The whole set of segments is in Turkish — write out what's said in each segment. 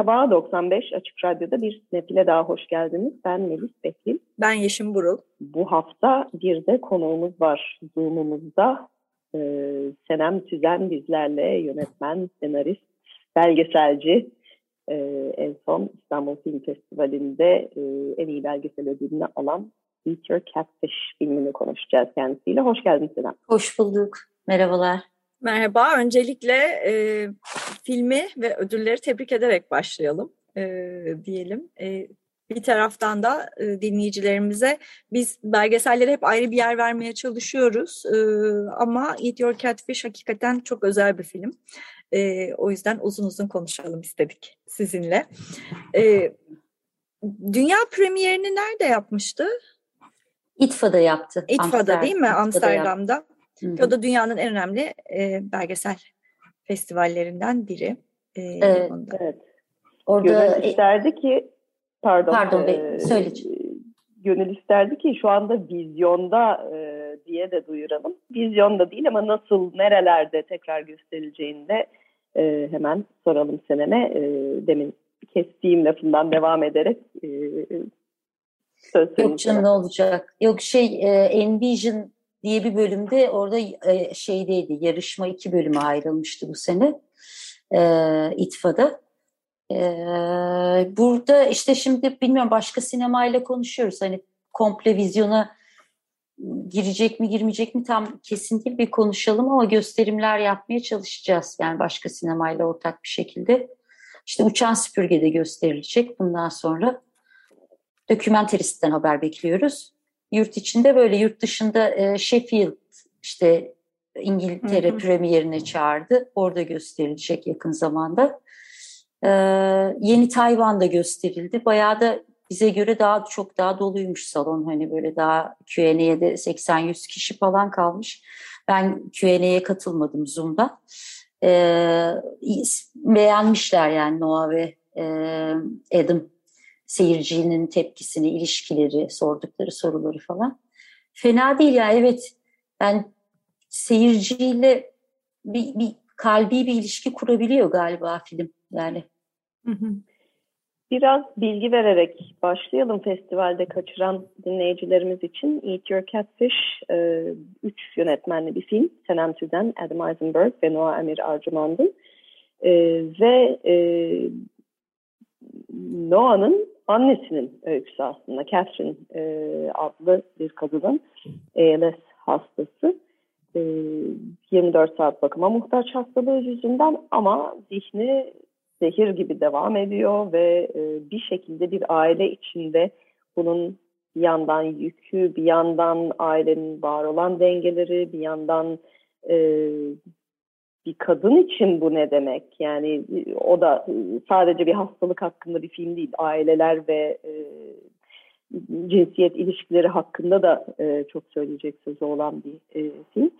Merhaba, 95 Açık Radyo'da bir Sinefil'e daha hoş geldiniz. Ben Melis Bekil. Ben Yeşim Burul. Bu hafta bir de konuğumuz var Zoom'umuzda. Ee, Senem Tüzen bizlerle yönetmen, senarist, belgeselci. Ee, en son İstanbul Film Festivali'nde e, en iyi belgesel ödülünü alan Eat Your Catfish filmini konuşacağız kendisiyle. Hoş geldin Senem. Hoş bulduk. Merhabalar. Merhaba. Öncelikle e, filmi ve ödülleri tebrik ederek başlayalım e, diyelim. E, bir taraftan da e, dinleyicilerimize biz belgesellere hep ayrı bir yer vermeye çalışıyoruz. E, ama Eat Your Catfish hakikaten çok özel bir film. E, o yüzden uzun uzun konuşalım istedik sizinle. E, dünya premierini nerede yapmıştı? İTFA'da yaptı. İTFA'da Amsterdam, değil mi? İTFA'da Amsterdam'da. Yaptı. O da dünyanın en önemli e, belgesel festivallerinden biri. E, evet. evet. Orada Gönül isterdi ki pardon, pardon e, söyleyeceğim. Gönül isterdi ki şu anda vizyonda e, diye de duyuralım. Vizyonda değil ama nasıl, nerelerde tekrar gösterileceğinde e, hemen soralım Senem'e. E, demin kestiğim lafından devam ederek e, söz Yok canım ne olacak? Yok şey e, Envision diye bir bölümde orada e, şeydeydi yarışma iki bölüme ayrılmıştı bu sene e, İTFA'da. E, burada işte şimdi bilmiyorum başka sinemayla konuşuyoruz hani komple vizyona girecek mi girmeyecek mi tam kesin değil bir konuşalım ama gösterimler yapmaya çalışacağız yani başka sinemayla ortak bir şekilde. İşte Uçan Süpürge'de gösterilecek bundan sonra. Dokümenteristen haber bekliyoruz yurt içinde böyle yurt dışında e, Sheffield işte İngiltere hı hı. premierine çağırdı. Orada gösterilecek yakın zamanda. Ee, yeni Tayvan'da gösterildi. Bayağı da bize göre daha çok daha doluymuş salon. Hani böyle daha Q&A'ye de 80-100 kişi falan kalmış. Ben Q&A'ye katılmadım Zoom'da. Ee, beğenmişler yani Noah ve e, Adam seyircinin tepkisini, ilişkileri, sordukları soruları falan. Fena değil ya evet. Yani seyirciyle bir, bir kalbi bir ilişki kurabiliyor galiba film yani. Biraz bilgi vererek başlayalım festivalde kaçıran dinleyicilerimiz için. Eat Your Catfish, e, üç yönetmenli bir film. Senem Tüzen, Adam Eisenberg ve Noah Emir Arjumand'ın. E, ve e, Noah'nın annesinin öyküsü aslında. Catherine e, adlı bir kadının ALS hastası. E, 24 saat bakıma muhtaç hastalığı yüzünden ama zihni zehir gibi devam ediyor ve e, bir şekilde bir aile içinde bunun bir yandan yükü, bir yandan ailenin var olan dengeleri, bir yandan e, bir kadın için bu ne demek? Yani o da sadece bir hastalık hakkında bir film değil. Aileler ve e, cinsiyet ilişkileri hakkında da e, çok söyleyecek sözü olan bir e, film.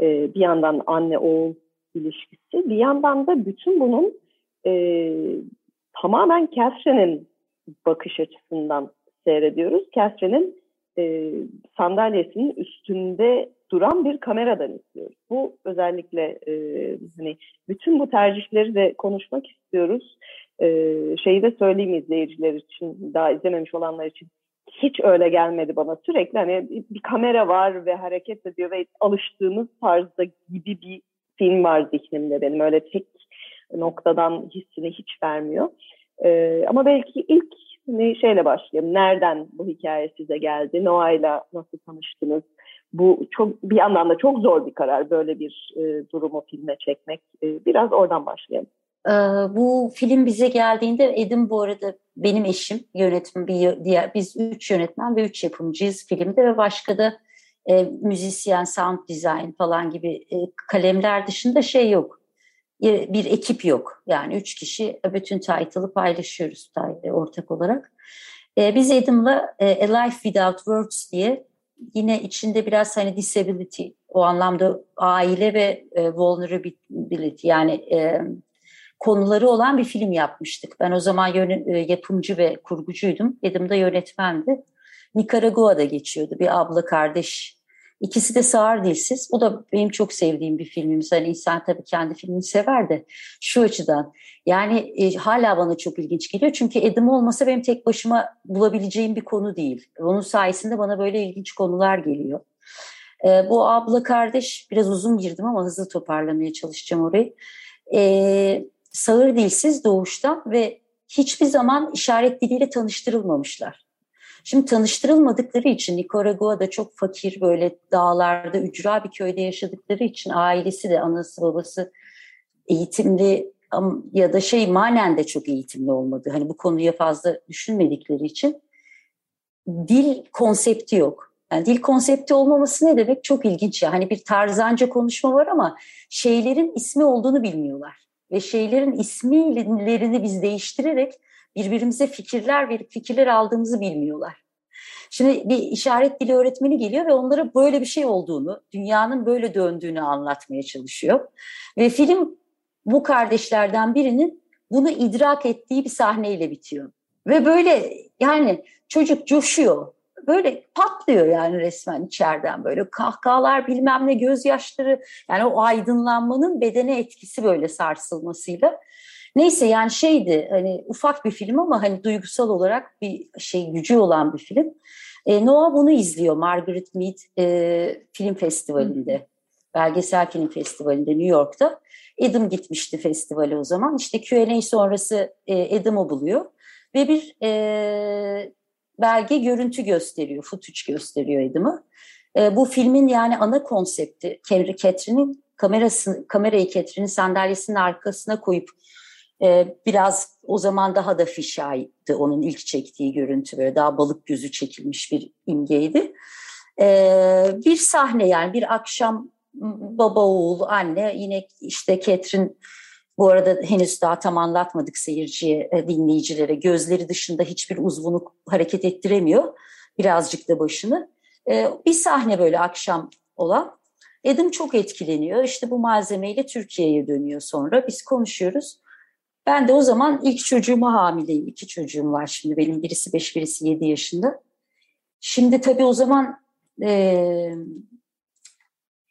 E, bir yandan anne oğul ilişkisi, bir yandan da bütün bunun e, tamamen Catherine'in bakış açısından seyrediyoruz. Catherine'in e, sandalyesinin üstünde duran bir kameradan izliyoruz. Bu özellikle e, hani bütün bu tercihleri de konuşmak istiyoruz. E, şeyi de söyleyeyim izleyiciler için, daha izlememiş olanlar için hiç öyle gelmedi bana. Sürekli hani bir kamera var ve hareket ediyor ve alıştığımız tarzda gibi bir film var zihnimde benim. Öyle tek noktadan hissini hiç vermiyor. Ee, ama belki ilk hani şeyle başlayalım. Nereden bu hikaye size geldi? Noah'yla nasıl tanıştınız? Bu çok bir yandan da çok zor bir karar böyle bir e, durumu filme çekmek. E, biraz oradan başlayalım. Ee, bu film bize geldiğinde Edim bu arada benim eşim yönetim bir diğer biz üç yönetmen ve üç yapımcıyız filmde ve başka da e, müzisyen, sound design falan gibi e, kalemler dışında şey yok. bir ekip yok. Yani üç kişi bütün title'ı paylaşıyoruz ortak olarak. E, biz Adam'la e, A Life Without Words diye yine içinde biraz hani disability o anlamda aile ve e, vulnerability yani e, konuları olan bir film yapmıştık. Ben o zaman yön, e, yapımcı ve kurgucuydum. Edim de yönetmendi. Nikaragua'da geçiyordu. Bir abla kardeş İkisi de sağır dilsiz. Bu da benim çok sevdiğim bir filmimiz. Hani insan tabii kendi filmini sever de şu açıdan. Yani e, hala bana çok ilginç geliyor. Çünkü Edim olmasa benim tek başıma bulabileceğim bir konu değil. Onun sayesinde bana böyle ilginç konular geliyor. E, bu abla kardeş biraz uzun girdim ama hızlı toparlamaya çalışacağım orayı. E, sağır dilsiz doğuştan ve hiçbir zaman işaret diliyle tanıştırılmamışlar. Şimdi tanıştırılmadıkları için Nikaragua'da çok fakir böyle dağlarda ücra bir köyde yaşadıkları için ailesi de anası babası eğitimli ya da şey manen de çok eğitimli olmadı. Hani bu konuya fazla düşünmedikleri için dil konsepti yok. Yani dil konsepti olmaması ne demek? Çok ilginç ya. Hani bir tarzanca konuşma var ama şeylerin ismi olduğunu bilmiyorlar. Ve şeylerin isimlerini biz değiştirerek birbirimize fikirler verip fikirler aldığımızı bilmiyorlar. Şimdi bir işaret dili öğretmeni geliyor ve onlara böyle bir şey olduğunu, dünyanın böyle döndüğünü anlatmaya çalışıyor. Ve film bu kardeşlerden birinin bunu idrak ettiği bir sahneyle bitiyor. Ve böyle yani çocuk coşuyor. Böyle patlıyor yani resmen içeriden böyle kahkahalar bilmem ne gözyaşları yani o aydınlanmanın bedene etkisi böyle sarsılmasıyla Neyse yani şeydi hani ufak bir film ama hani duygusal olarak bir şey gücü olan bir film. E, Noah bunu izliyor Margaret Mead e, Film Festivali'nde. Belgesel Film Festivali'nde New York'ta. Adam gitmişti festivale o zaman. İşte Q&A sonrası e, Adam'ı buluyor. Ve bir e, belge görüntü gösteriyor, footage gösteriyor Adam'ı. E, bu filmin yani ana konsepti Catherine'in kamerayı Catherine'in sandalyesinin arkasına koyup ee, biraz o zaman daha da fişaydı onun ilk çektiği görüntü böyle daha balık gözü çekilmiş bir imgeydi. Ee, bir sahne yani bir akşam baba oğul anne yine işte Ketrin bu arada henüz daha tam anlatmadık seyirciye, dinleyicilere. Gözleri dışında hiçbir uzvunu hareket ettiremiyor. Birazcık da başını. Ee, bir sahne böyle akşam olan. Edim çok etkileniyor. İşte bu malzemeyle Türkiye'ye dönüyor sonra. Biz konuşuyoruz. Ben de o zaman ilk çocuğuma hamileyim. İki çocuğum var şimdi. Benim birisi beş, birisi yedi yaşında. Şimdi tabii o zaman e,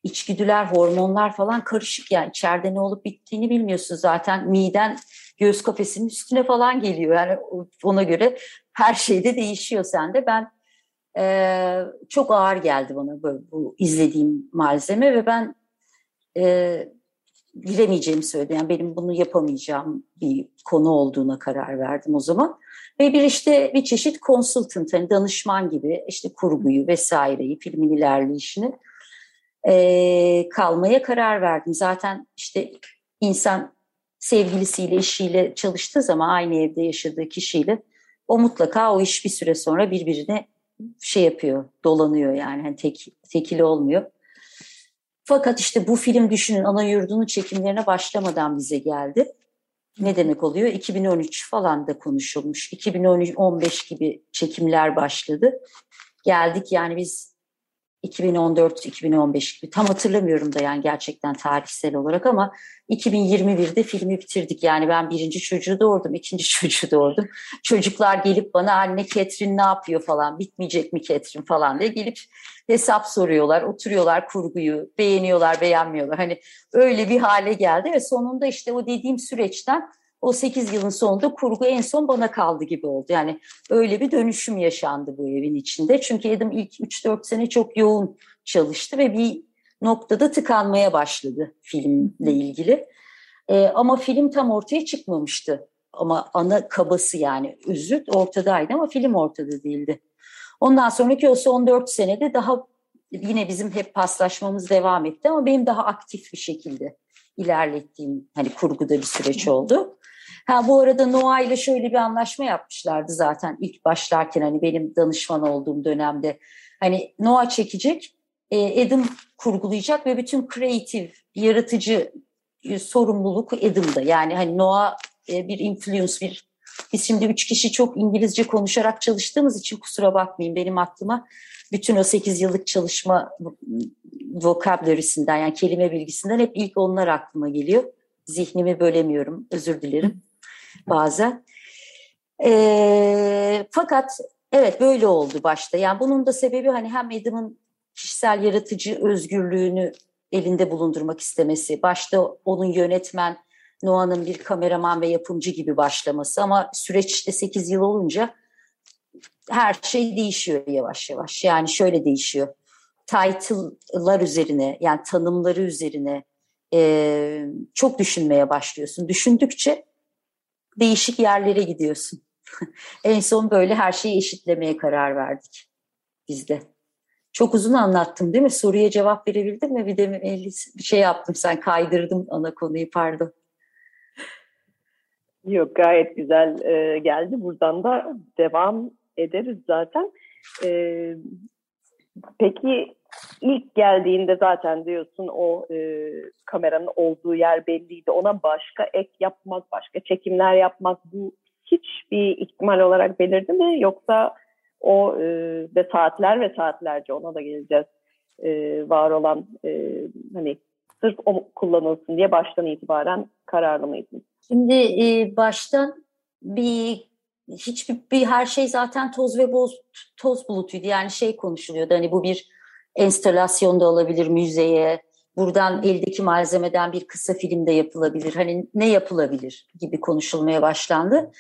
içgüdüler, hormonlar falan karışık yani. içeride ne olup bittiğini bilmiyorsun zaten. Miden göğüs kafesinin üstüne falan geliyor. Yani ona göre her şeyde değişiyor sende. Ben e, çok ağır geldi bana böyle bu izlediğim malzeme ve ben e, giremeyeceğimi söyledi. Yani benim bunu yapamayacağım bir konu olduğuna karar verdim o zaman. Ve bir işte bir çeşit consultant, hani danışman gibi işte kurguyu vesaireyi, filmin ilerleyişini e, kalmaya karar verdim. Zaten işte insan sevgilisiyle, eşiyle çalıştığı zaman aynı evde yaşadığı kişiyle o mutlaka o iş bir süre sonra birbirine şey yapıyor, dolanıyor yani hani tek, tekili olmuyor. Fakat işte bu film düşünün ana yurdunun çekimlerine başlamadan bize geldi. Ne demek oluyor? 2013 falan da konuşulmuş. 2015 gibi çekimler başladı. Geldik yani biz 2014-2015 gibi tam hatırlamıyorum da yani gerçekten tarihsel olarak ama 2021'de filmi bitirdik. Yani ben birinci çocuğu doğurdum, ikinci çocuğu doğurdum. Çocuklar gelip bana anne Ketrin ne yapıyor falan, bitmeyecek mi Ketrin falan diye gelip hesap soruyorlar, oturuyorlar kurguyu, beğeniyorlar, beğenmiyorlar. Hani öyle bir hale geldi ve sonunda işte o dediğim süreçten o 8 yılın sonunda kurgu en son bana kaldı gibi oldu. Yani öyle bir dönüşüm yaşandı bu evin içinde. Çünkü Edim ilk 3-4 sene çok yoğun çalıştı ve bir noktada tıkanmaya başladı filmle ilgili. Ee, ama film tam ortaya çıkmamıştı. Ama ana kabası yani özü ortadaydı ama film ortada değildi. Ondan sonraki o son 4 senede daha yine bizim hep paslaşmamız devam etti ama benim daha aktif bir şekilde ilerlettiğim hani kurguda bir süreç oldu. Ha bu arada Noah ile şöyle bir anlaşma yapmışlardı zaten ilk başlarken hani benim danışman olduğum dönemde. Hani Noah çekecek, e, Adam kurgulayacak ve bütün kreatif, yaratıcı e, sorumluluk Adam'da. Yani hani Noah e, bir influence, bir biz şimdi üç kişi çok İngilizce konuşarak çalıştığımız için kusura bakmayın benim aklıma bütün o sekiz yıllık çalışma vokabülörisinden yani kelime bilgisinden hep ilk onlar aklıma geliyor. Zihnimi bölemiyorum özür dilerim bazen. E, fakat evet böyle oldu başta. Yani bunun da sebebi hani hem Adam'ın kişisel yaratıcı özgürlüğünü elinde bulundurmak istemesi. Başta onun yönetmen Noah'nın bir kameraman ve yapımcı gibi başlaması ama süreç işte 8 yıl olunca her şey değişiyor yavaş yavaş. Yani şöyle değişiyor. Title'lar üzerine yani tanımları üzerine e, çok düşünmeye başlıyorsun. Düşündükçe değişik yerlere gidiyorsun. en son böyle her şeyi eşitlemeye karar verdik biz de. Çok uzun anlattım değil mi? Soruya cevap verebildim mi? Bir de bir şey yaptım sen kaydırdım ana konuyu pardon. Yok gayet güzel e, geldi. Buradan da devam ederiz zaten. E, peki ilk geldiğinde zaten diyorsun o e, kameranın olduğu yer belliydi. Ona başka ek yapmak, başka çekimler yapmak bu hiç bir ihtimal olarak belirdi mi? Yoksa o e, ve saatler ve saatlerce ona da geleceğiz e, var olan e, hani sırf o kullanılsın diye baştan itibaren kararlı mıydınız? Şimdi e, baştan bir hiçbir bir her şey zaten toz ve boz toz bulutuydu. Yani şey konuşuluyordu hani bu bir enstalasyonda olabilir müzeye, buradan eldeki malzemeden bir kısa film de yapılabilir. Hani ne yapılabilir gibi konuşulmaya başlandı.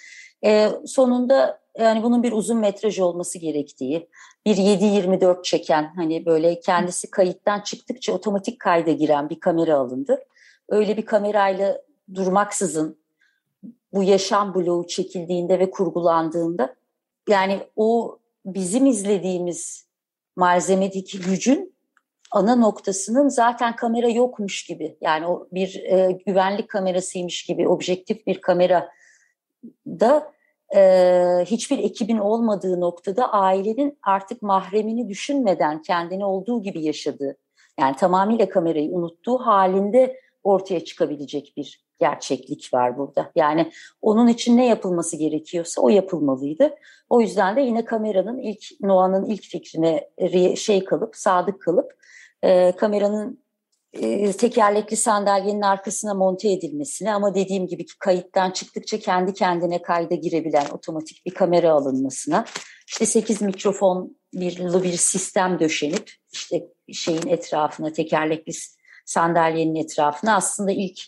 E, sonunda yani bunun bir uzun metraj olması gerektiği, bir 7-24 çeken hani böyle kendisi kayıttan çıktıkça otomatik kayda giren bir kamera alındı. Öyle bir kamerayla durmaksızın bu yaşam bloğu çekildiğinde ve kurgulandığında yani o bizim izlediğimiz malzemedeki gücün ana noktasının zaten kamera yokmuş gibi yani o bir e, güvenlik kamerasıymış gibi objektif bir kamera da e, hiçbir ekibin olmadığı noktada ailenin artık mahremini düşünmeden kendini olduğu gibi yaşadığı yani tamamıyla kamerayı unuttuğu halinde ortaya çıkabilecek bir gerçeklik var burada. Yani onun için ne yapılması gerekiyorsa o yapılmalıydı. O yüzden de yine kameranın ilk Noah'nın ilk fikrine şey kalıp sadık kalıp e, kameranın e, tekerlekli sandalyenin arkasına monte edilmesine ama dediğim gibi ki kayıttan çıktıkça kendi kendine kayda girebilen otomatik bir kamera alınmasına işte 8 mikrofon bir, bir sistem döşenip işte şeyin etrafına tekerlekli sandalyenin etrafına aslında ilk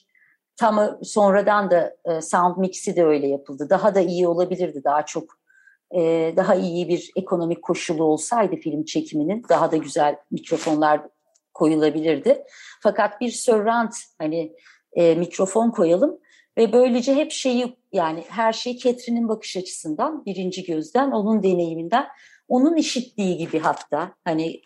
tam sonradan da e, sound mix'i de öyle yapıldı. Daha da iyi olabilirdi. Daha çok e, daha iyi bir ekonomik koşulu olsaydı film çekiminin daha da güzel mikrofonlar koyulabilirdi. Fakat bir surround hani e, mikrofon koyalım ve böylece hep şeyi yani her şey Catherine'in bakış açısından birinci gözden onun deneyiminden onun işittiği gibi hatta hani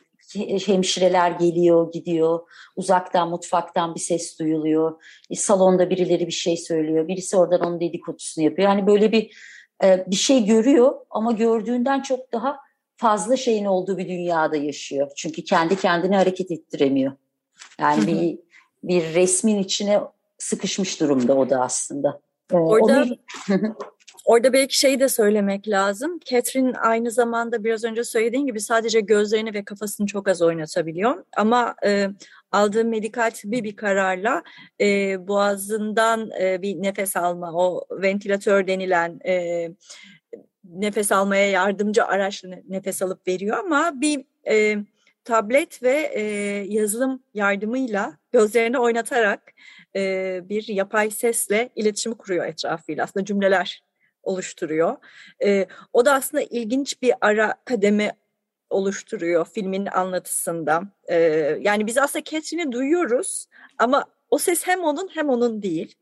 hemşireler geliyor gidiyor uzaktan mutfaktan bir ses duyuluyor e, salonda birileri bir şey söylüyor birisi oradan onun dedikodusunu yapıyor yani böyle bir e, bir şey görüyor ama gördüğünden çok daha fazla şeyin olduğu bir dünyada yaşıyor. Çünkü kendi kendini hareket ettiremiyor. Yani bir bir resmin içine sıkışmış durumda o da aslında. Ee, orada orada belki şeyi de söylemek lazım. Catherine aynı zamanda biraz önce söylediğin gibi sadece gözlerini ve kafasını çok az oynatabiliyor. Ama e, aldığı medikal tıbbi bir kararla e, boğazından e, bir nefes alma, o ventilatör denilen e, nefes almaya yardımcı araçla nefes alıp veriyor ama bir e, tablet ve e, yazılım yardımıyla gözlerini oynatarak e, bir yapay sesle iletişim kuruyor etrafıyla. Aslında cümleler oluşturuyor. E, o da aslında ilginç bir ara kademe oluşturuyor filmin anlatısında. E, yani biz aslında Catherine'i duyuyoruz ama o ses hem onun hem onun değil.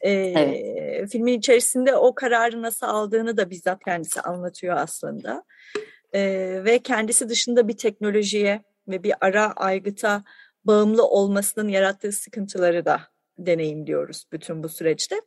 E, evet. Filmin içerisinde o kararı nasıl aldığını da bizzat kendisi anlatıyor aslında. E, ve kendisi dışında bir teknolojiye ve bir ara aygıta bağımlı olmasının yarattığı sıkıntıları da deneyimliyoruz bütün bu süreçte.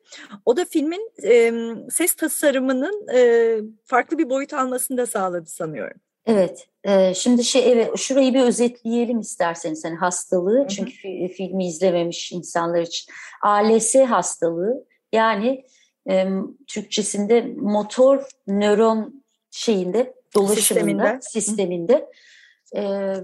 O da filmin e, ses tasarımının e, farklı bir boyut almasını da sağladı sanıyorum. Evet, e, şimdi şey evet şurayı bir özetleyelim isterseniz hani hastalığı. Hı hı. çünkü filmi izlememiş insanlar için. ALS hastalığı yani e, Türkçesinde motor nöron şeyinde dolaşımında sisteminde, sisteminde. e,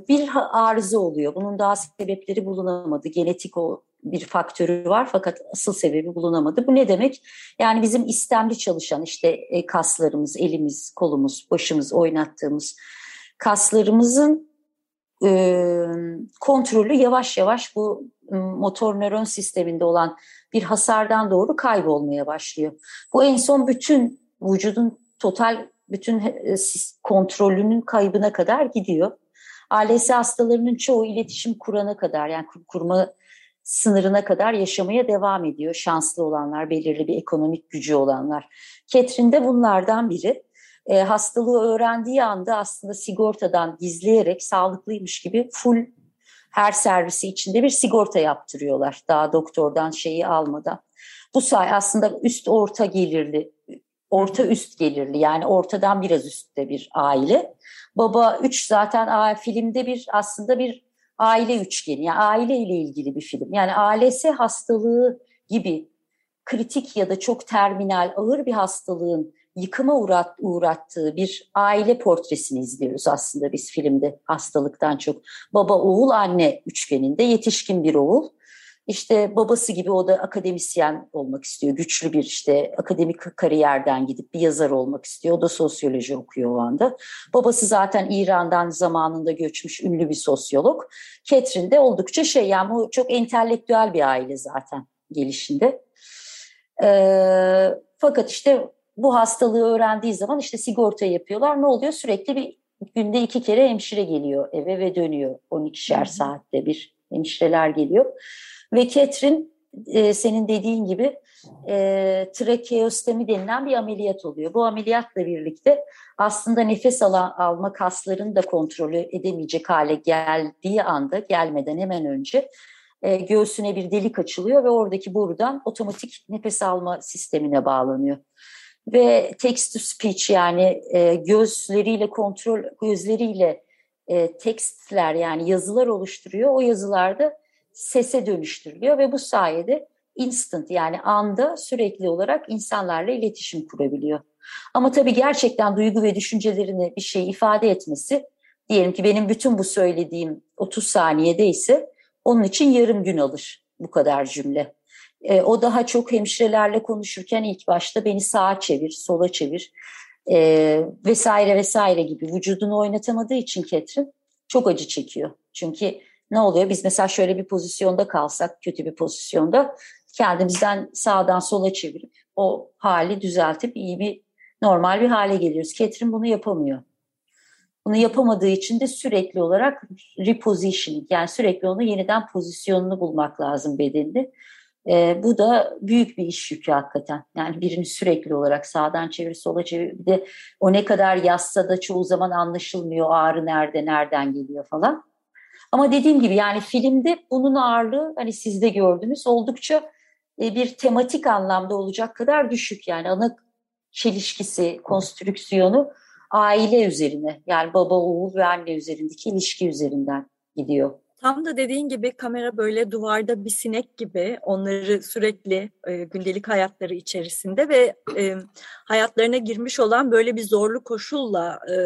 bir arıza oluyor. Bunun daha sebepleri bulunamadı. Genetik o bir faktörü var fakat asıl sebebi bulunamadı. Bu ne demek? Yani bizim istemli çalışan işte e, kaslarımız, elimiz, kolumuz, başımız oynattığımız kaslarımızın e, kontrolü yavaş yavaş bu motor nöron sisteminde olan bir hasardan doğru kaybolmaya başlıyor. Bu en son bütün vücudun total bütün e, kontrolünün kaybına kadar gidiyor. ALS hastalarının çoğu iletişim kurana kadar yani kurma sınırına kadar yaşamaya devam ediyor. Şanslı olanlar, belirli bir ekonomik gücü olanlar. Ketrin de bunlardan biri. E, hastalığı öğrendiği anda aslında sigortadan gizleyerek sağlıklıymış gibi full her servisi içinde bir sigorta yaptırıyorlar. Daha doktordan şeyi almadan. Bu say aslında üst orta gelirli, orta üst gelirli yani ortadan biraz üstte bir aile. Baba 3 zaten filmde bir aslında bir aile üçgeni, yani aile ile ilgili bir film. Yani ALS hastalığı gibi kritik ya da çok terminal, ağır bir hastalığın yıkıma uğrat, uğrattığı bir aile portresini izliyoruz aslında biz filmde hastalıktan çok. Baba, oğul, anne üçgeninde yetişkin bir oğul işte babası gibi o da akademisyen olmak istiyor. Güçlü bir işte akademik kariyerden gidip bir yazar olmak istiyor. O da sosyoloji okuyor o anda. Babası zaten İran'dan zamanında göçmüş ünlü bir sosyolog. Catherine de oldukça şey yani bu çok entelektüel bir aile zaten gelişinde. Ee, fakat işte bu hastalığı öğrendiği zaman işte sigorta yapıyorlar. Ne oluyor? Sürekli bir günde iki kere hemşire geliyor eve ve dönüyor. 12'şer saatte bir hemşireler geliyor. Ve Catherine e, senin dediğin gibi e, trakeostomi denilen bir ameliyat oluyor. Bu ameliyatla birlikte aslında nefes alan, alma kaslarını da kontrolü edemeyecek hale geldiği anda, gelmeden hemen önce e, göğsüne bir delik açılıyor ve oradaki borudan otomatik nefes alma sistemine bağlanıyor. Ve text to speech yani e, gözleriyle kontrol, gözleriyle e, tekstler yani yazılar oluşturuyor. O yazılarda sese dönüştürülüyor ve bu sayede instant yani anda sürekli olarak insanlarla iletişim kurabiliyor. Ama tabii gerçekten duygu ve düşüncelerini bir şey ifade etmesi diyelim ki benim bütün bu söylediğim 30 saniyede ise onun için yarım gün alır bu kadar cümle. E, o daha çok hemşirelerle konuşurken ilk başta beni sağa çevir, sola çevir e, vesaire vesaire gibi vücudunu oynatamadığı için Ketrin çok acı çekiyor. Çünkü ne oluyor? Biz mesela şöyle bir pozisyonda kalsak, kötü bir pozisyonda kendimizden sağdan sola çevirip o hali düzeltip iyi bir normal bir hale geliyoruz. Ketrin bunu yapamıyor. Bunu yapamadığı için de sürekli olarak repositioning yani sürekli onu yeniden pozisyonunu bulmak lazım bedeninde. E, bu da büyük bir iş yükü hakikaten. Yani birini sürekli olarak sağdan çevir, sola çevir. Bir de o ne kadar yazsa da çoğu zaman anlaşılmıyor ağrı nerede, nereden geliyor falan. Ama dediğim gibi yani filmde bunun ağırlığı hani siz de gördünüz oldukça e, bir tematik anlamda olacak kadar düşük. Yani ana çelişkisi, konstrüksiyonu aile üzerine yani baba, oğul ve anne üzerindeki ilişki üzerinden gidiyor. Tam da dediğin gibi kamera böyle duvarda bir sinek gibi onları sürekli e, gündelik hayatları içerisinde ve e, hayatlarına girmiş olan böyle bir zorlu koşulla e,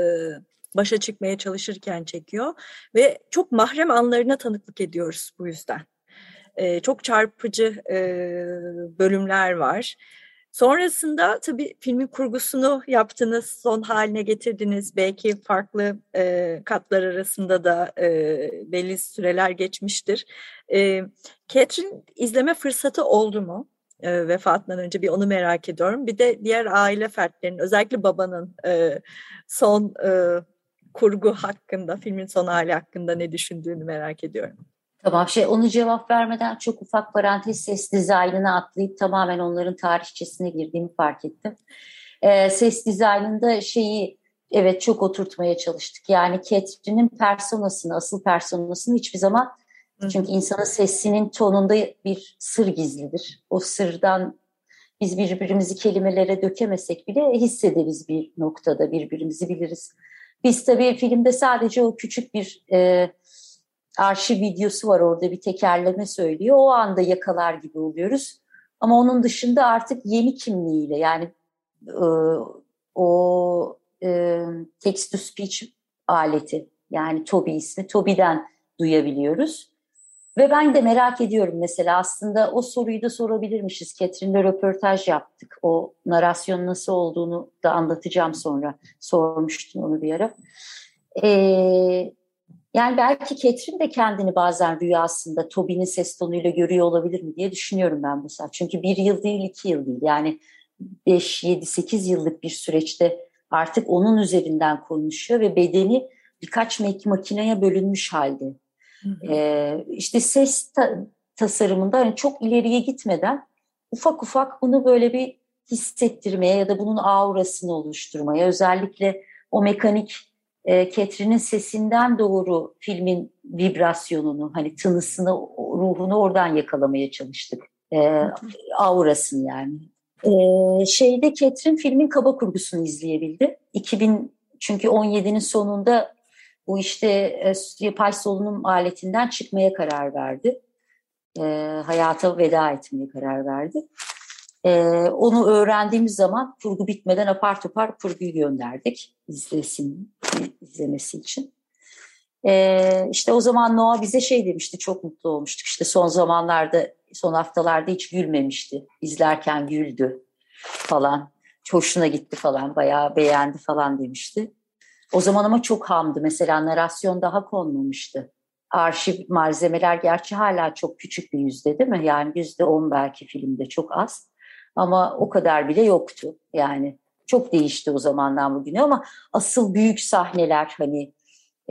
başa çıkmaya çalışırken çekiyor ve çok mahrem anlarına tanıklık ediyoruz bu yüzden. E, çok çarpıcı e, bölümler var. Sonrasında tabii filmin kurgusunu yaptınız, son haline getirdiniz. Belki farklı e, katlar arasında da e, belli süreler geçmiştir. E, Catherine izleme fırsatı oldu mu? E, vefatından önce bir onu merak ediyorum. Bir de diğer aile fertlerinin, özellikle babanın e, son e, kurgu hakkında, filmin son hali hakkında ne düşündüğünü merak ediyorum. Tamam şey onu cevap vermeden çok ufak parantez ses dizaynına atlayıp tamamen onların tarihçesine girdiğimi fark ettim. Ee, ses dizaynında şeyi evet çok oturtmaya çalıştık. Yani Catherine'in personasını, asıl personasını hiçbir zaman çünkü insanın sesinin tonunda bir sır gizlidir. O sırdan biz birbirimizi kelimelere dökemesek bile hissederiz bir noktada birbirimizi biliriz. Biz tabii filmde sadece o küçük bir e, arşiv videosu var orada bir tekerleme söylüyor. O anda yakalar gibi oluyoruz. Ama onun dışında artık yeni kimliğiyle yani e, o e, text to speech aleti yani Toby ismi Toby'den duyabiliyoruz. Ve ben de merak ediyorum mesela aslında o soruyu da sorabilirmişiz. Catherine'le röportaj yaptık. O narasyon nasıl olduğunu da anlatacağım sonra. Sormuştum onu bir ara. Ee, yani belki Catherine de kendini bazen rüyasında Toby'nin ses tonuyla görüyor olabilir mi diye düşünüyorum ben mesela. Çünkü bir yıl değil iki yıl değil. Yani 5, 7, 8 yıllık bir süreçte artık onun üzerinden konuşuyor ve bedeni birkaç makineye bölünmüş halde. Ee, işte ses ta tasarımında hani çok ileriye gitmeden ufak ufak bunu böyle bir hissettirmeye ya da bunun aurasını oluşturmaya özellikle o mekanik e, Catherine'in sesinden doğru filmin vibrasyonunu hani tınısını ruhunu oradan yakalamaya çalıştık. E, aurasını yani. E, şeyde Catherine filmin kaba kurgusunu izleyebildi. 2000 çünkü 17'nin sonunda bu işte e, yapay solunum aletinden çıkmaya karar verdi. E, hayata veda etmeye karar verdi. E, onu öğrendiğimiz zaman kurgu bitmeden apar topar kurguyu gönderdik izlesin izlemesi için. E, işte o zaman Noah bize şey demişti çok mutlu olmuştuk. İşte son zamanlarda son haftalarda hiç gülmemişti. İzlerken güldü falan. Hoşuna gitti falan bayağı beğendi falan demişti. O zaman ama çok hamdı. Mesela narasyon daha konmamıştı. Arşiv malzemeler gerçi hala çok küçük bir yüzde değil mi? Yani yüzde on belki filmde çok az. Ama o kadar bile yoktu. Yani çok değişti o zamandan bugüne ama asıl büyük sahneler hani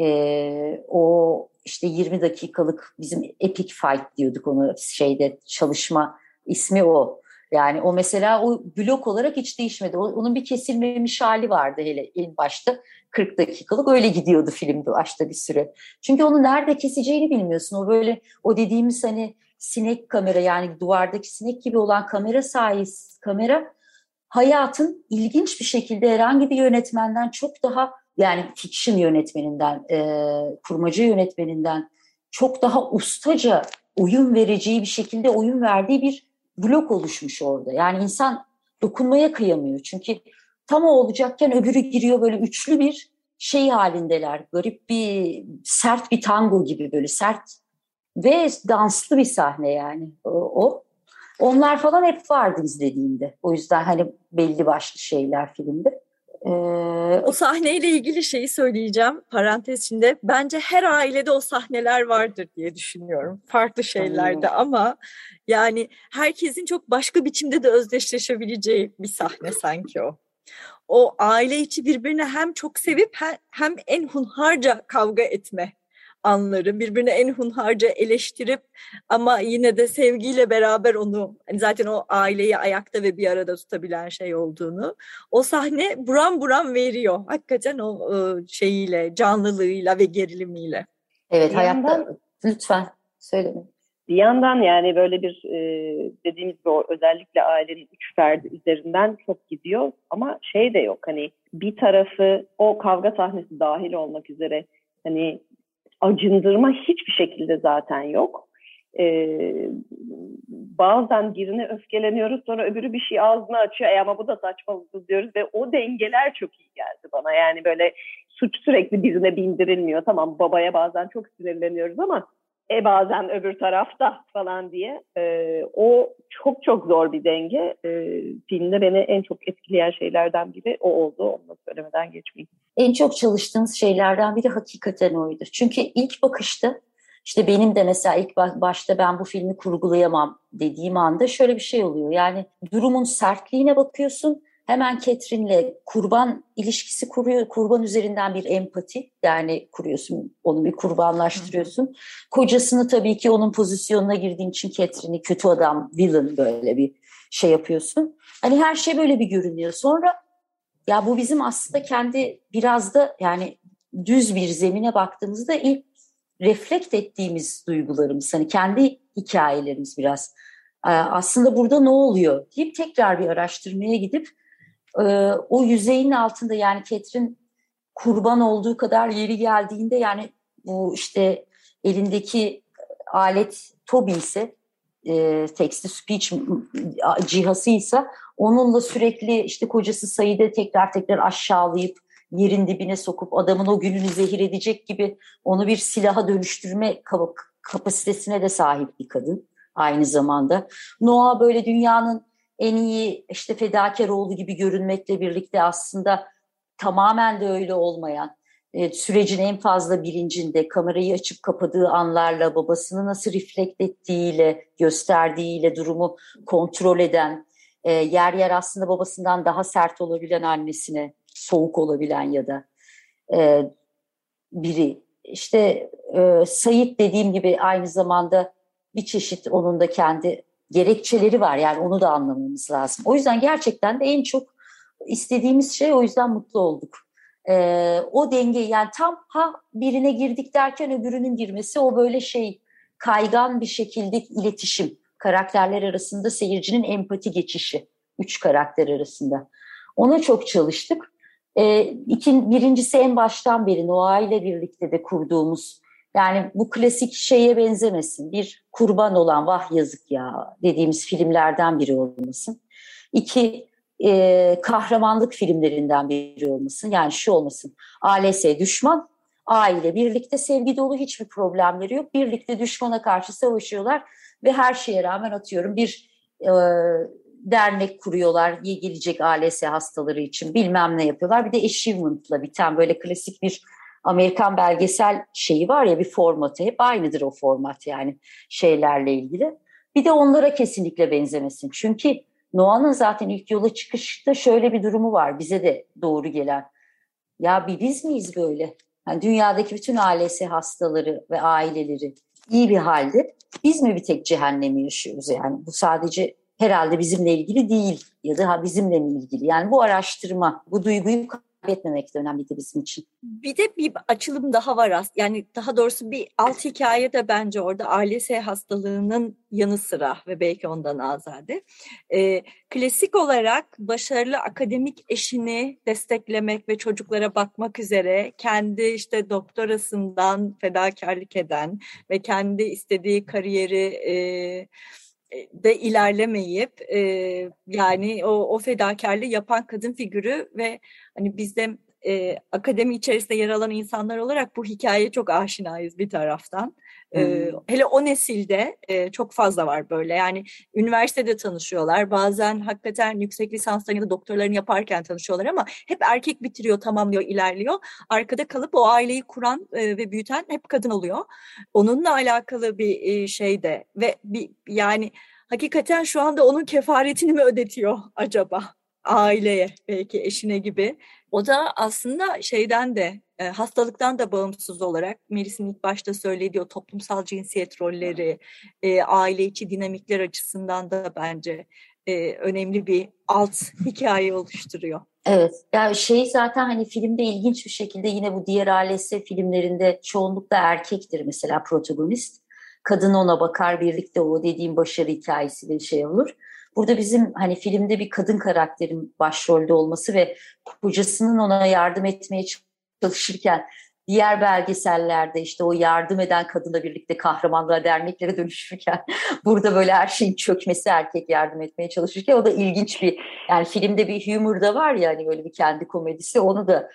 e, o işte 20 dakikalık bizim epic fight diyorduk onu şeyde çalışma ismi o. Yani o mesela o blok olarak hiç değişmedi. onun bir kesilmemiş hali vardı hele ilk başta. 40 dakikalık öyle gidiyordu filmde başta bir süre. Çünkü onu nerede keseceğini bilmiyorsun. O böyle o dediğimiz hani sinek kamera yani duvardaki sinek gibi olan kamera sayes kamera hayatın ilginç bir şekilde herhangi bir yönetmenden çok daha yani fiction yönetmeninden, e, kurmaca yönetmeninden çok daha ustaca oyun vereceği bir şekilde oyun verdiği bir blok oluşmuş orada. Yani insan dokunmaya kıyamıyor. Çünkü tam o olacakken öbürü giriyor böyle üçlü bir şey halindeler. Garip bir sert bir tango gibi böyle sert ve danslı bir sahne yani o. o. Onlar falan hep vardı izlediğimde. O yüzden hani belli başlı şeyler filmde. Ee, o sahneyle ilgili şeyi söyleyeceğim parantez içinde. Bence her ailede o sahneler vardır diye düşünüyorum. Farklı şeylerde ama yani herkesin çok başka biçimde de özdeşleşebileceği bir sahne sanki o. O aile içi birbirini hem çok sevip hem en hunharca kavga etme anları birbirine en hunharca eleştirip ama yine de sevgiyle beraber onu hani zaten o aileyi ayakta ve bir arada tutabilen şey olduğunu o sahne buram buram veriyor hakikaten o e, şeyiyle canlılığıyla ve gerilimiyle. Evet bir hayatta yandan, lütfen söyleyin. Bir yandan yani böyle bir e, dediğimiz gibi o özellikle ailenin üç ferdi üzerinden çok gidiyor ama şey de yok hani bir tarafı o kavga sahnesi dahil olmak üzere hani acındırma hiçbir şekilde zaten yok. Ee, bazen birine öfkeleniyoruz sonra öbürü bir şey ağzını açıyor. E ama bu da saçmalık diyoruz ve o dengeler çok iyi geldi bana. Yani böyle suç sürekli birine bindirilmiyor. Tamam babaya bazen çok sinirleniyoruz ama e bazen öbür tarafta falan diye e, o çok çok zor bir denge e, filmde beni en çok etkileyen şeylerden biri o oldu onu söylemeden geçmeyeyim en çok çalıştığınız şeylerden biri hakikaten oydu. Çünkü ilk bakışta işte benim de mesela ilk başta ben bu filmi kurgulayamam dediğim anda şöyle bir şey oluyor. Yani durumun sertliğine bakıyorsun. Hemen Catherine'le kurban ilişkisi kuruyor. Kurban üzerinden bir empati yani kuruyorsun. Onu bir kurbanlaştırıyorsun. Kocasını tabii ki onun pozisyonuna girdiğin için Catherine'i kötü adam, villain böyle bir şey yapıyorsun. Hani her şey böyle bir görünüyor. Sonra ya bu bizim aslında kendi biraz da yani düz bir zemine baktığımızda ilk reflekt ettiğimiz duygularımız, hani kendi hikayelerimiz biraz. Ee, aslında burada ne oluyor deyip tekrar bir araştırmaya gidip e, o yüzeyin altında yani Ketrin kurban olduğu kadar yeri geldiğinde yani bu işte elindeki alet Toby ise e, text to speech cihazıysa onunla sürekli işte kocası sayıda tekrar tekrar aşağılayıp yerin dibine sokup adamın o gününü zehir edecek gibi onu bir silaha dönüştürme kapasitesine de sahip bir kadın aynı zamanda. Noah böyle dünyanın en iyi işte fedakar oğlu gibi görünmekle birlikte aslında tamamen de öyle olmayan e, sürecin en fazla bilincinde kamerayı açıp kapadığı anlarla babasını nasıl reflekt ettiğiyle gösterdiğiyle durumu kontrol eden e, yer yer aslında babasından daha sert olabilen annesine soğuk olabilen ya da e, biri. İşte Sayit dediğim gibi aynı zamanda bir çeşit onun da kendi gerekçeleri var yani onu da anlamamız lazım. O yüzden gerçekten de en çok istediğimiz şey o yüzden mutlu olduk. Ee, o denge yani tam ha birine girdik derken öbürünün girmesi o böyle şey kaygan bir şekilde iletişim karakterler arasında seyircinin empati geçişi üç karakter arasında. Ona çok çalıştık. Ee, ikin, birincisi en baştan beri Noah ile birlikte de kurduğumuz yani bu klasik şeye benzemesin. Bir kurban olan vah yazık ya dediğimiz filmlerden biri olmasın. İki e, kahramanlık filmlerinden biri olmasın. Yani şu olmasın. ALS düşman, aile birlikte sevgi dolu hiçbir problemleri yok. Birlikte düşmana karşı savaşıyorlar ve her şeye rağmen atıyorum bir e, dernek kuruyorlar. Gelecek ALS hastaları için bilmem ne yapıyorlar. Bir de achievement'la biten böyle klasik bir Amerikan belgesel şeyi var ya bir formatı hep aynıdır o format yani şeylerle ilgili. Bir de onlara kesinlikle benzemesin. Çünkü Noah'nın zaten ilk yola çıkışta şöyle bir durumu var bize de doğru gelen. Ya bir biz miyiz böyle? Yani dünyadaki bütün ALS hastaları ve aileleri iyi bir halde biz mi bir tek cehennemi yaşıyoruz? Yani bu sadece herhalde bizimle ilgili değil ya da bizimle mi ilgili? Yani bu araştırma, bu duyguyu kaybetmemek de önemliydi bizim için. Bir de bir açılım daha var aslında. Yani daha doğrusu bir alt hikaye de bence orada ALS hastalığının yanı sıra ve belki ondan azade. Ee, klasik olarak başarılı akademik eşini desteklemek ve çocuklara bakmak üzere kendi işte doktorasından fedakarlık eden ve kendi istediği kariyeri e, de ilerlemeyip e, yani o, o fedakarlığı yapan kadın figürü ve hani bizde e, akademi içerisinde yer alan insanlar olarak bu hikayeye çok aşinayız bir taraftan. Hmm. E, hele o nesilde e, çok fazla var böyle yani üniversitede tanışıyorlar bazen hakikaten yüksek lisanslarını ya da doktorlarını yaparken tanışıyorlar ama hep erkek bitiriyor tamamlıyor ilerliyor. Arkada kalıp o aileyi kuran e, ve büyüten hep kadın oluyor. Onunla alakalı bir e, şey de ve bir yani hakikaten şu anda onun kefaretini mi ödetiyor acaba? aileye belki eşine gibi. O da aslında şeyden de e, hastalıktan da bağımsız olarak Melis'in ilk başta söylediği o toplumsal cinsiyet rolleri, e, aile içi dinamikler açısından da bence e, önemli bir alt hikaye oluşturuyor. Evet, yani şey zaten hani filmde ilginç bir şekilde yine bu diğer ALS filmlerinde çoğunlukla erkektir mesela protagonist. Kadın ona bakar birlikte o dediğim başarı hikayesi bir şey olur. Burada bizim hani filmde bir kadın karakterin başrolde olması ve kocasının ona yardım etmeye çalışırken diğer belgesellerde işte o yardım eden kadınla birlikte kahramanlığa derneklere dönüşürken burada böyle her şeyin çökmesi erkek yardım etmeye çalışırken o da ilginç bir yani filmde bir humor da var ya hani böyle bir kendi komedisi onu da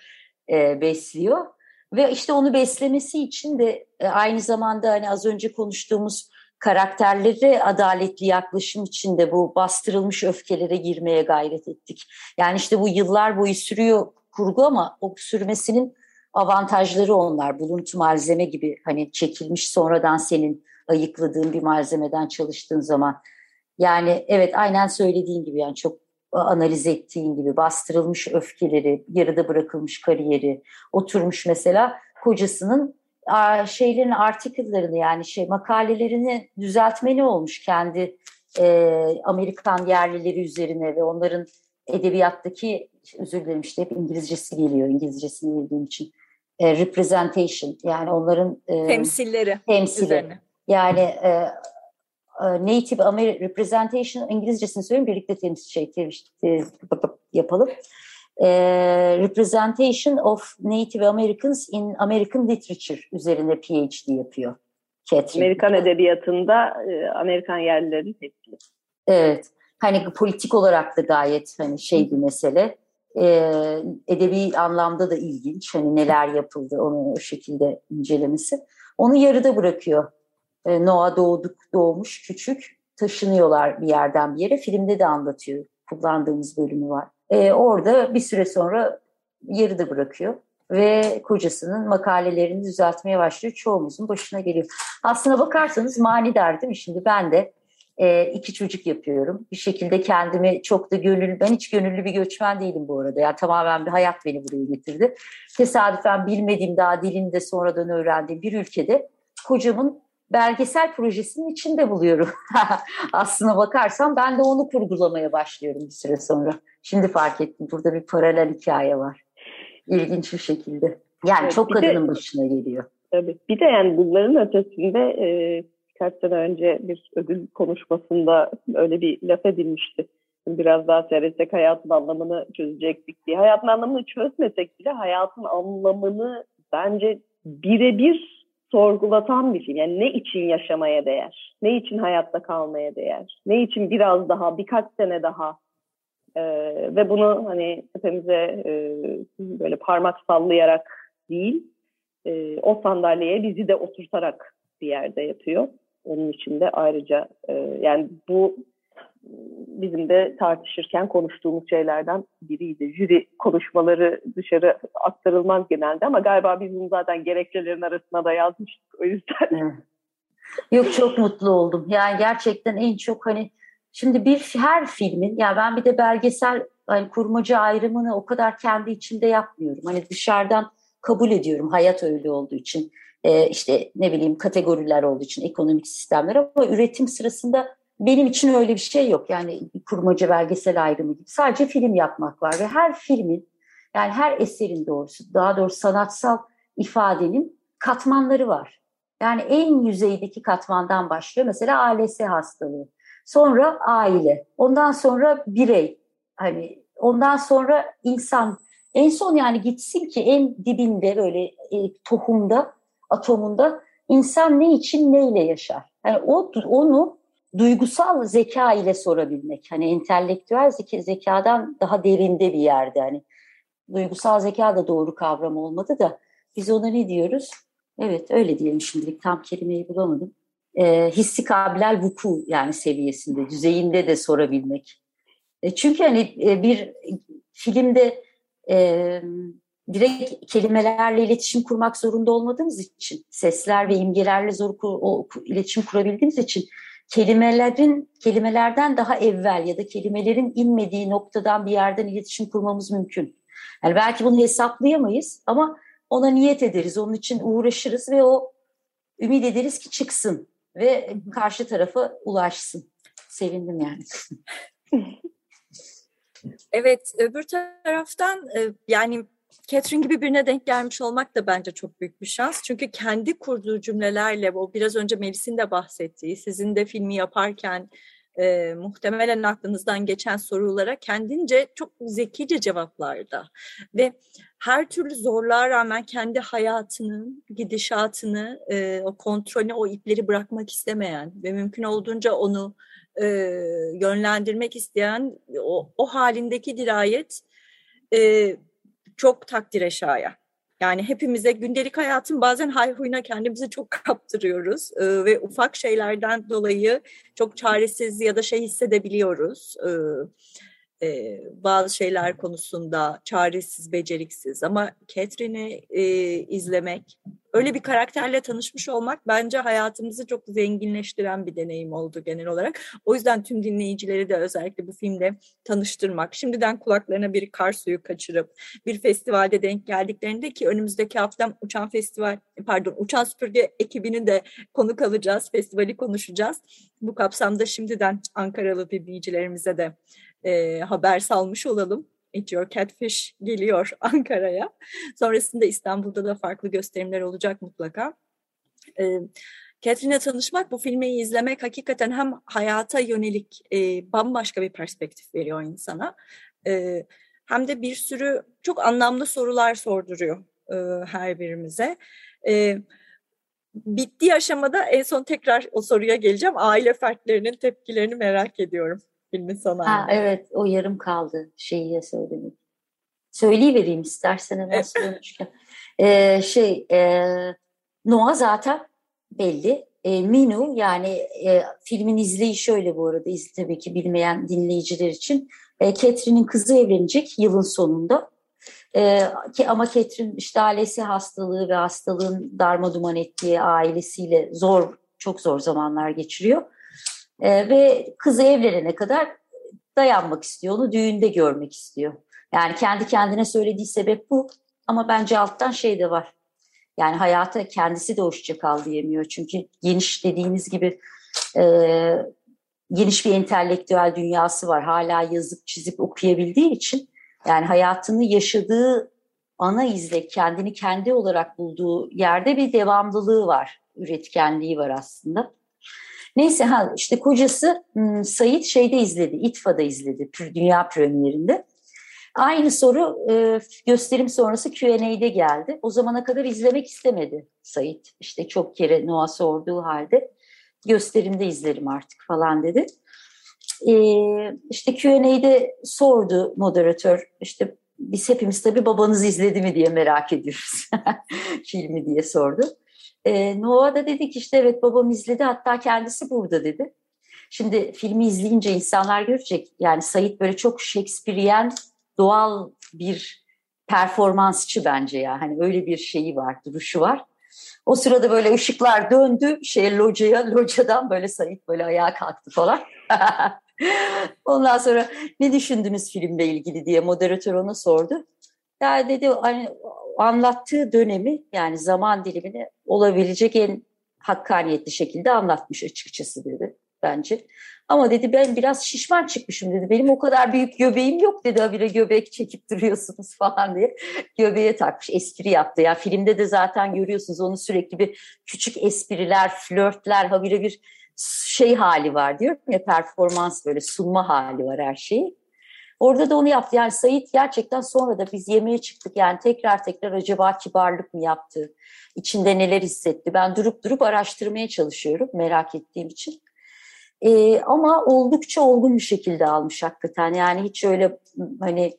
e, besliyor. Ve işte onu beslemesi için de e, aynı zamanda hani az önce konuştuğumuz karakterleri adaletli yaklaşım içinde bu bastırılmış öfkelere girmeye gayret ettik. Yani işte bu yıllar boyu sürüyor kurgu ama o sürmesinin avantajları onlar. Buluntu malzeme gibi hani çekilmiş sonradan senin ayıkladığın bir malzemeden çalıştığın zaman. Yani evet aynen söylediğin gibi yani çok analiz ettiğin gibi bastırılmış öfkeleri, yarıda bırakılmış kariyeri, oturmuş mesela kocasının şeylerin article'larını yani şey makalelerini düzeltmeni olmuş kendi e, Amerikan yerlileri üzerine ve onların edebiyattaki özür dilerim işte hep İngilizcesi geliyor İngilizcesini bildiğim için e, representation yani onların e, temsilleri temsili üzerine. yani e, e, Native American Representation İngilizcesini söyleyeyim birlikte temsil şey, temsil, yapalım. E, Representation of Native Americans in American Literature üzerine PhD yapıyor. Catherine. Amerikan edebiyatında e, Amerikan yerlilerin temsili. Evet. Hani politik olarak da gayet hani şey bir mesele. E, edebi anlamda da ilginç. Hani neler yapıldı onu o şekilde incelemesi. Onu yarıda bırakıyor. E, Noah doğduk, doğmuş küçük. Taşınıyorlar bir yerden bir yere. Filmde de anlatıyor. Kullandığımız bölümü var. E, orada bir süre sonra yarıda bırakıyor ve kocasının makalelerini düzeltmeye başlıyor. Çoğumuzun başına geliyor. Aslına bakarsanız manidar değil mi? Şimdi ben de e, iki çocuk yapıyorum. Bir şekilde kendimi çok da gönüllü, ben hiç gönüllü bir göçmen değilim bu arada. Yani tamamen bir hayat beni buraya getirdi. Tesadüfen bilmediğim daha dilini de sonradan öğrendiğim bir ülkede kocamın belgesel projesinin içinde buluyorum. Aslına bakarsam ben de onu kurgulamaya başlıyorum bir süre sonra. Şimdi fark ettim burada bir paralel hikaye var. İlginç bir şekilde. Yani evet, çok kadının de, başına geliyor. Tabii. Bir de yani bunların ötesinde e, birkaç sene önce bir ödül konuşmasında öyle bir laf edilmişti. Biraz daha seyretsek hayatın anlamını çözecektik diye. Hayatın anlamını çözmesek bile hayatın anlamını bence birebir sorgulatan bir şey. Yani ne için yaşamaya değer? Ne için hayatta kalmaya değer? Ne için biraz daha, birkaç sene daha? Ee, ve bunu hani tepemize e, böyle parmak sallayarak değil, e, o sandalyeye bizi de oturtarak bir yerde yapıyor. Onun için de ayrıca e, yani bu bizim de tartışırken konuştuğumuz şeylerden biriydi. Jüri konuşmaları dışarı aktarılmaz genelde ama galiba biz bunu zaten gerekçelerin arasına da yazmıştık o yüzden. Yok çok mutlu oldum. Yani gerçekten en çok hani şimdi bir her filmin ya ben bir de belgesel hani kurmaca ayrımını o kadar kendi içinde yapmıyorum. Hani dışarıdan kabul ediyorum hayat öyle olduğu için. Ee, işte ne bileyim kategoriler olduğu için ekonomik sistemler ama üretim sırasında benim için öyle bir şey yok. Yani kurmaca belgesel ayrımı gibi. Sadece film yapmak var ve her filmin yani her eserin doğrusu daha doğrusu sanatsal ifadenin katmanları var. Yani en yüzeydeki katmandan başlıyor. Mesela ALS hastalığı. Sonra aile. Ondan sonra birey. Hani ondan sonra insan. En son yani gitsin ki en dibinde böyle e, tohumda, atomunda insan ne için neyle yaşar? Yani o onu duygusal zeka ile sorabilmek. Hani entelektüel zeka, zekadan daha derinde bir yerde. Hani duygusal zeka da doğru kavram olmadı da biz ona ne diyoruz? Evet öyle diyelim şimdilik tam kelimeyi bulamadım. E, hissi kabilel vuku yani seviyesinde, düzeyinde de sorabilmek. E, çünkü hani e, bir filmde e, direkt kelimelerle iletişim kurmak zorunda olmadığımız için, sesler ve imgelerle zor o, iletişim kurabildiğimiz için kelimelerin kelimelerden daha evvel ya da kelimelerin inmediği noktadan bir yerden iletişim kurmamız mümkün. Yani belki bunu hesaplayamayız ama ona niyet ederiz, onun için uğraşırız ve o ümit ederiz ki çıksın ve karşı tarafa ulaşsın. Sevindim yani. evet, öbür taraftan yani Catherine gibi birine denk gelmiş olmak da bence çok büyük bir şans. Çünkü kendi kurduğu cümlelerle, o biraz önce Melis'in de bahsettiği, sizin de filmi yaparken e, muhtemelen aklınızdan geçen sorulara kendince çok zekice cevaplarda ve her türlü zorluğa rağmen kendi hayatının gidişatını, e, o kontrolünü, o ipleri bırakmak istemeyen ve mümkün olduğunca onu e, yönlendirmek isteyen o, o halindeki dirayet e, çok takdire şayan. Yani hepimize gündelik hayatın bazen hayhuyuna kendimizi çok kaptırıyoruz ee, ve ufak şeylerden dolayı çok çaresiz ya da şey hissedebiliyoruz. Ee, e, bazı şeyler konusunda çaresiz, beceriksiz ama Catherine'i e, izlemek, öyle bir karakterle tanışmış olmak bence hayatımızı çok zenginleştiren bir deneyim oldu genel olarak. O yüzden tüm dinleyicileri de özellikle bu filmde tanıştırmak, şimdiden kulaklarına bir kar suyu kaçırıp bir festivalde denk geldiklerinde ki önümüzdeki hafta Uçan Festival, pardon Uçan Süpürge ekibinin de konuk alacağız, festivali konuşacağız. Bu kapsamda şimdiden Ankaralı dinleyicilerimize de e, haber salmış olalım. Eat Your Catfish geliyor Ankara'ya. Sonrasında İstanbul'da da farklı gösterimler olacak mutlaka. E, Catherine'le tanışmak, bu filmi izlemek hakikaten hem hayata yönelik e, bambaşka bir perspektif veriyor insana. E, hem de bir sürü çok anlamlı sorular sorduruyor e, her birimize. E, bittiği aşamada en son tekrar o soruya geleceğim. Aile fertlerinin tepkilerini merak ediyorum filmin sonunda. Ha, evet o yarım kaldı şeyi söylemek. Söyleyivereyim istersen hemen sormuşken. ee, şey e, Noah zaten belli. E, Minu yani e, filmin izleyi şöyle bu arada iz, tabii ki bilmeyen dinleyiciler için. E, Catherine'in kızı evlenecek yılın sonunda. E, ki, ama Catherine işte ailesi hastalığı ve hastalığın darma duman ettiği ailesiyle zor, çok zor zamanlar geçiriyor. E, ve kızı evlenene kadar dayanmak istiyor, onu düğünde görmek istiyor. Yani kendi kendine söylediği sebep bu. Ama bence alttan şey de var. Yani hayata kendisi de hoşça kal diyemiyor. Çünkü geniş dediğiniz gibi e, geniş bir entelektüel dünyası var. Hala yazıp çizip okuyabildiği için yani hayatını yaşadığı ana izle kendini kendi olarak bulduğu yerde bir devamlılığı var. Üretkenliği var aslında. Neyse ha işte kocası hmm, Sayit şeyde izledi, İTFA'da izledi dünya premierinde. Aynı soru e, gösterim sonrası Q&A'de geldi. O zamana kadar izlemek istemedi Sayit. İşte çok kere Noah sorduğu halde gösterimde izlerim artık falan dedi. E, işte Q&A'de sordu moderatör işte biz hepimiz tabii babanız izledi mi diye merak ediyoruz filmi diye sordu. E, Noah da dedi ki işte evet babam izledi hatta kendisi burada dedi. Şimdi filmi izleyince insanlar görecek yani Sayit böyle çok Shakespearean doğal bir performansçı bence ya. Hani öyle bir şeyi var, duruşu var. O sırada böyle ışıklar döndü şey locaya, locadan böyle Sayit böyle ayağa kalktı falan. Ondan sonra ne düşündünüz filmle ilgili diye moderatör ona sordu. Ya dedi hani anlattığı dönemi yani zaman dilimini olabilecek en hakkaniyetli şekilde anlatmış açıkçası dedi bence. Ama dedi ben biraz şişman çıkmışım dedi. Benim o kadar büyük göbeğim yok dedi. Habire göbek çekip duruyorsunuz falan diye. Göbeğe takmış, espri yaptı. Ya filmde de zaten görüyorsunuz onu sürekli bir küçük espriler, flörtler, habire bir şey hali var diyor ya performans böyle sunma hali var her şeyi. Orada da onu yaptı. Yani Sayit gerçekten sonra da biz yemeğe çıktık. Yani tekrar tekrar acaba kibarlık mı yaptı? İçinde neler hissetti? Ben durup durup araştırmaya çalışıyorum merak ettiğim için. E, ama oldukça olgun bir şekilde almış hakikaten. Yani hiç öyle hani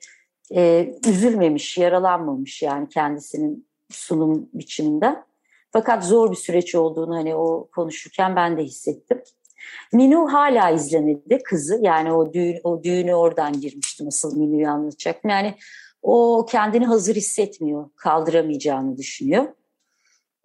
e, üzülmemiş, yaralanmamış yani kendisinin sunum biçiminden. Fakat zor bir süreç olduğunu hani o konuşurken ben de hissettim. Minu hala izlemedi kızı. Yani o düğün o düğünü oradan girmiştim asıl Minu'yu anlatacaktım. Yani o kendini hazır hissetmiyor, kaldıramayacağını düşünüyor.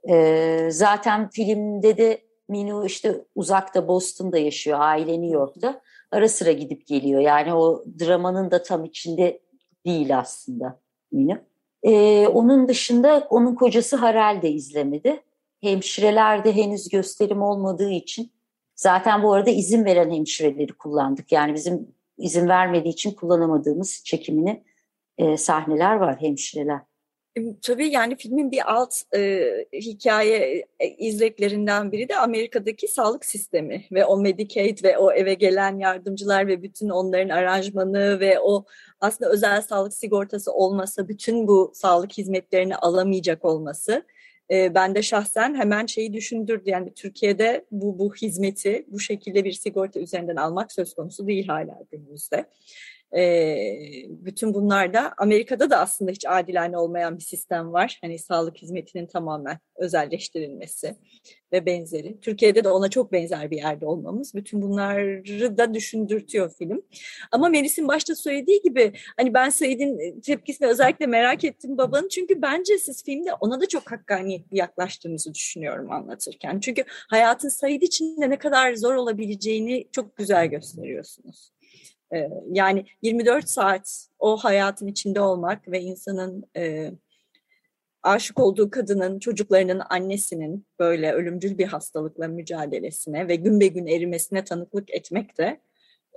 Ee, zaten filmde de Minu işte uzakta Boston'da yaşıyor, aile New York'ta. Ara sıra gidip geliyor. Yani o dramanın da tam içinde değil aslında Minu. Ee, onun dışında onun kocası Harel de izlemedi. Hemşireler de henüz gösterim olmadığı için zaten bu arada izin veren hemşireleri kullandık. Yani bizim izin vermediği için kullanamadığımız çekimini e, sahneler var hemşireler. Tabii yani filmin bir alt e, hikaye e, izleklerinden biri de Amerika'daki sağlık sistemi ve o Medicaid ve o eve gelen yardımcılar ve bütün onların aranjmanı ve o aslında özel sağlık sigortası olmasa bütün bu sağlık hizmetlerini alamayacak olması e, ben de şahsen hemen şeyi düşündürdü. Yani Türkiye'de bu bu hizmeti bu şekilde bir sigorta üzerinden almak söz konusu değil hala günümüzde. E, bütün bunlar da Amerika'da da aslında hiç adilane olmayan bir sistem var. Hani sağlık hizmetinin tamamen özelleştirilmesi ve benzeri. Türkiye'de de ona çok benzer bir yerde olmamız. Bütün bunları da düşündürtüyor film. Ama Melis'in başta söylediği gibi hani ben Said'in tepkisini özellikle merak ettim babanın. Çünkü bence siz filmde ona da çok hakkaniyetli yaklaştığınızı düşünüyorum anlatırken. Çünkü hayatın Said için de ne kadar zor olabileceğini çok güzel gösteriyorsunuz. Ee, yani 24 saat o hayatın içinde olmak ve insanın e, aşık olduğu kadının, çocuklarının annesinin böyle ölümcül bir hastalıkla mücadelesine ve gün be gün erimesine tanıklık etmek de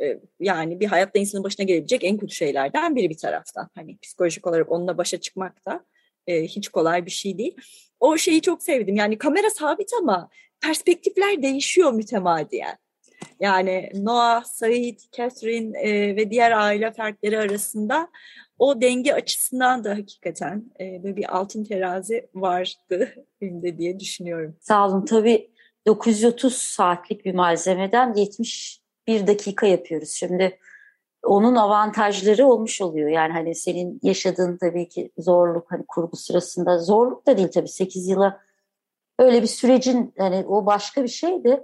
e, yani bir hayatta insanın başına gelebilecek en kötü şeylerden biri bir taraftan. Hani psikolojik olarak onunla başa çıkmak da e, hiç kolay bir şey değil. O şeyi çok sevdim. Yani kamera sabit ama perspektifler değişiyor mütemadiyen. Yani Noah, Said, Catherine e, ve diğer aile fertleri arasında o denge açısından da hakikaten e, böyle bir altın terazi vardı filmde diye düşünüyorum. Sağ olun. Tabii 930 saatlik bir malzemeden 71 dakika yapıyoruz. Şimdi onun avantajları olmuş oluyor. Yani hani senin yaşadığın tabii ki zorluk hani kurgu sırasında zorluk da değil tabii 8 yıla öyle bir sürecin hani o başka bir şeydi.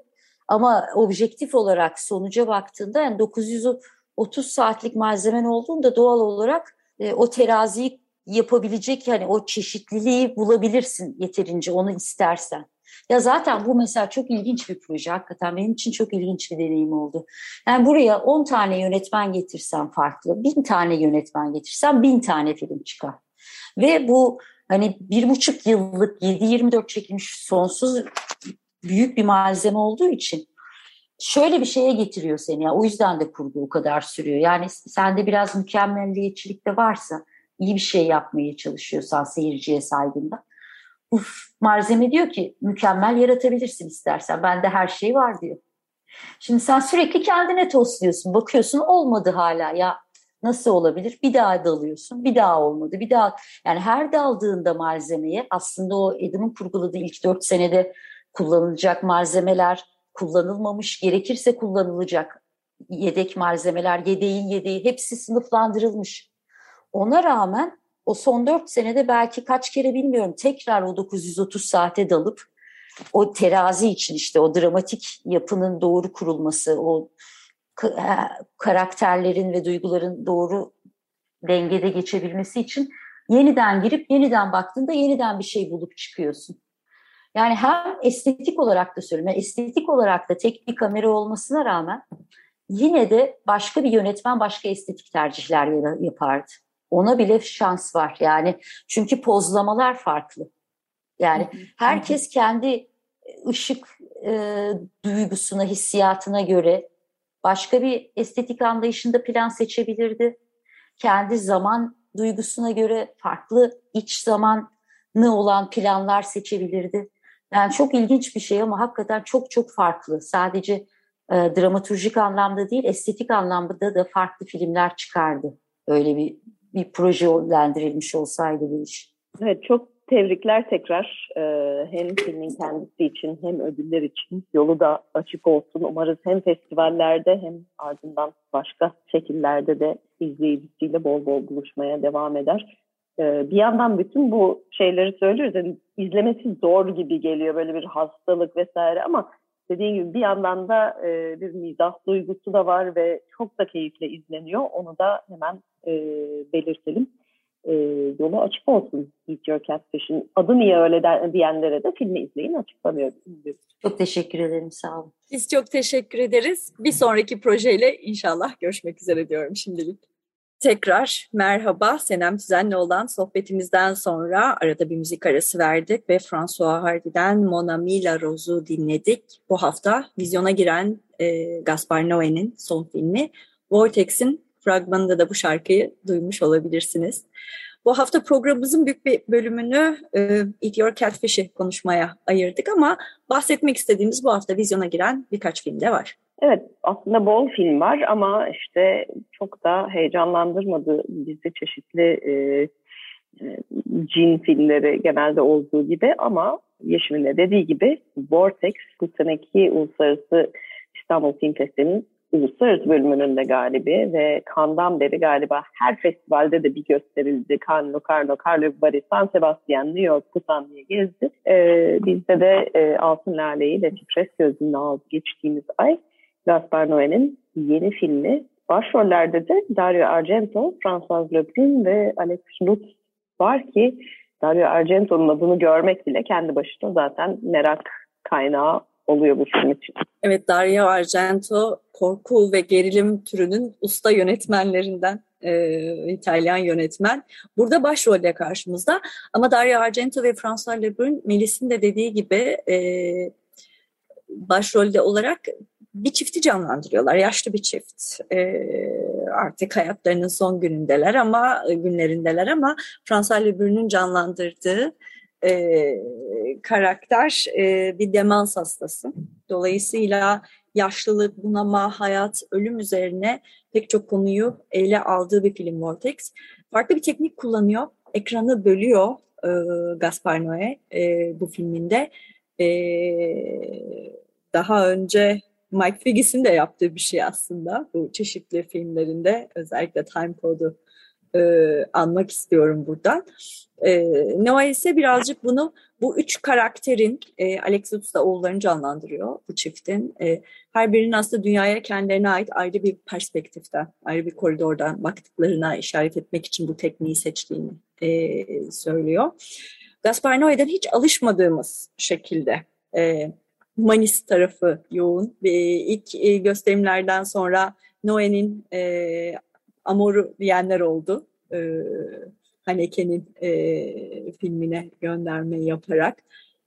Ama objektif olarak sonuca baktığında yani 930 saatlik malzemen olduğunda doğal olarak e, o teraziyi yapabilecek yani o çeşitliliği bulabilirsin yeterince onu istersen. Ya zaten bu mesela çok ilginç bir proje. Hakikaten benim için çok ilginç bir deneyim oldu. Yani buraya 10 tane yönetmen getirsem farklı, 1000 tane yönetmen getirsem 1000 tane film çıkar. Ve bu hani bir buçuk yıllık 7-24 çekilmiş sonsuz büyük bir malzeme olduğu için şöyle bir şeye getiriyor seni. Ya. O yüzden de kurgu o kadar sürüyor. Yani sende biraz mükemmelliyetçilik de varsa, iyi bir şey yapmaya çalışıyorsan seyirciye saygında. Uf, malzeme diyor ki mükemmel yaratabilirsin istersen. Bende her şey var diyor. Şimdi sen sürekli kendine tosluyorsun. Bakıyorsun olmadı hala ya nasıl olabilir? Bir daha dalıyorsun. Bir daha olmadı. Bir daha yani her daldığında malzemeye aslında o Adam'ın kurguladığı ilk dört senede kullanılacak malzemeler kullanılmamış, gerekirse kullanılacak yedek malzemeler, yedeğin yedeği hepsi sınıflandırılmış. Ona rağmen o son dört senede belki kaç kere bilmiyorum tekrar o 930 saate dalıp o terazi için işte o dramatik yapının doğru kurulması, o karakterlerin ve duyguların doğru dengede geçebilmesi için yeniden girip yeniden baktığında yeniden bir şey bulup çıkıyorsun. Yani hem estetik olarak da söylüyorum, yani estetik olarak da tek bir kamera olmasına rağmen yine de başka bir yönetmen başka estetik tercihler yapardı. Ona bile şans var yani çünkü pozlamalar farklı. Yani herkes kendi ışık e, duygusuna, hissiyatına göre başka bir estetik anlayışında plan seçebilirdi. Kendi zaman duygusuna göre farklı iç zamanlı olan planlar seçebilirdi. Yani çok ilginç bir şey ama hakikaten çok çok farklı. Sadece e, dramaturjik anlamda değil, estetik anlamda da farklı filmler çıkardı. Öyle bir bir proje yönlendirilmiş olsaydı bu iş. Evet, çok tebrikler tekrar e, hem filmin kendisi için hem ödüller için yolu da açık olsun. Umarız hem festivallerde hem ardından başka şekillerde de izleyicisiyle bol bol buluşmaya devam eder. E, bir yandan bütün bu şeyleri söylüyoruz. Yani izlemesi zor gibi geliyor böyle bir hastalık vesaire ama dediğim gibi bir yandan da e, bir mizah duygusu da var ve çok da keyifle izleniyor. Onu da hemen e, belirtelim e, yolu açık olsun Eat Your Catfish'in. Adı niye öyle de, diyenlere de filmi izleyin açıklamıyor. Çok teşekkür ederim sağ olun. Biz çok teşekkür ederiz. Bir sonraki projeyle inşallah görüşmek üzere diyorum şimdilik. Tekrar merhaba. Senem Tüzen'le olan sohbetimizden sonra arada bir müzik arası verdik ve François Hardy'den Mon Ami La Rose'u dinledik. Bu hafta vizyona giren e, Gaspar Noé'nin son filmi Vortex'in fragmanında da bu şarkıyı duymuş olabilirsiniz. Bu hafta programımızın büyük bir bölümünü e, Eat Your Catfish'i konuşmaya ayırdık ama bahsetmek istediğimiz bu hafta vizyona giren birkaç film de var. Evet aslında bol film var ama işte çok da heyecanlandırmadı bizi çeşitli e, e, cin filmleri genelde olduğu gibi ama Yeşim'in de dediği gibi Vortex bu seneki uluslararası İstanbul Film Festivali'nin uluslararası bölümünün de galibi ve Cannes'dan beri galiba her festivalde de bir gösterildi. Cannes, Locarno, Carlo Bari, San Sebastian, New York, Busan diye gezdi. Ee, bizde de e, Altın Lale'yi de Tipres gözünün aldı geçtiğimiz ay. Gaspar Noé'nin yeni filmi. Başrollerde de Dario Argento, François Lebrun ve Alex Lutz var ki Dario Argento'nun adını görmek bile kendi başına zaten merak kaynağı oluyor bu film için. Evet Dario Argento korku ve gerilim türünün usta yönetmenlerinden e, İtalyan yönetmen. Burada başrolde karşımızda ama Dario Argento ve François Lebrun Melis'in de dediği gibi e, başrolde olarak bir çifti canlandırıyorlar. Yaşlı bir çift. E, artık hayatlarının son günündeler ama günlerindeler ama François Lebrun'un canlandırdığı e, karakter e, bir demans hastası. Dolayısıyla yaşlılık, bunama, hayat, ölüm üzerine pek çok konuyu ele aldığı bir film Vortex. farklı bir teknik kullanıyor. Ekranı bölüyor e, Gaspar Noé e, bu filminde. E, daha önce Mike Figgis'in de yaptığı bir şey aslında bu çeşitli filmlerinde özellikle Time Code'u e, anmak istiyorum buradan. E, Noah ise birazcık bunu bu üç karakterin e, Alex da oğullarını canlandırıyor bu çiftin. E, her birinin aslında dünyaya kendilerine ait ayrı bir perspektiften, ayrı bir koridordan baktıklarına işaret etmek için bu tekniği seçtiğini e, söylüyor. Gaspar Noé'den hiç alışmadığımız şekilde e, humanist tarafı yoğun. E, ilk e, gösterimlerden sonra Noé'nin e, Amor'u diyenler oldu. E, Haneke'nin e, filmine gönderme yaparak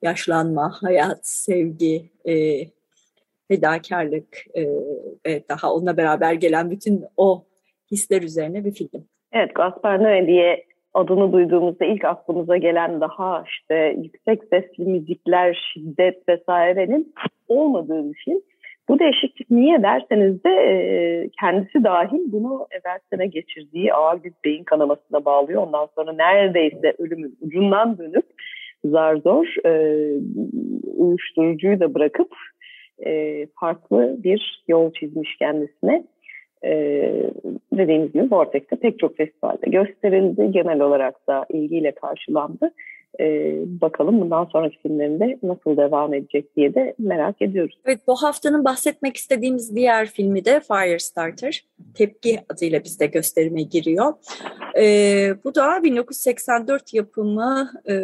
yaşlanma, hayat, sevgi, e, fedakarlık e, ve daha onunla beraber gelen bütün o hisler üzerine bir film. Evet, Gaspar Noé diye adını duyduğumuzda ilk aklımıza gelen daha işte yüksek sesli müzikler, şiddet vesairenin olmadığı bir film. Bu değişiklik niye derseniz de e, kendisi dahil bunu evvel sene geçirdiği ağır bir beyin kanamasına bağlıyor. Ondan sonra neredeyse ölümün ucundan dönüp zar zor e, uyuşturucuyu da bırakıp e, farklı bir yol çizmiş kendisine. Ee, dediğimiz gibi Vortex'te pek çok festivalde gösterildi. Genel olarak da ilgiyle karşılandı. Ee, bakalım bundan sonraki filmlerinde nasıl devam edecek diye de merak ediyoruz. Evet bu haftanın bahsetmek istediğimiz diğer filmi de Firestarter. Tepki adıyla bizde gösterime giriyor. Ee, bu da 1984 yapımı e,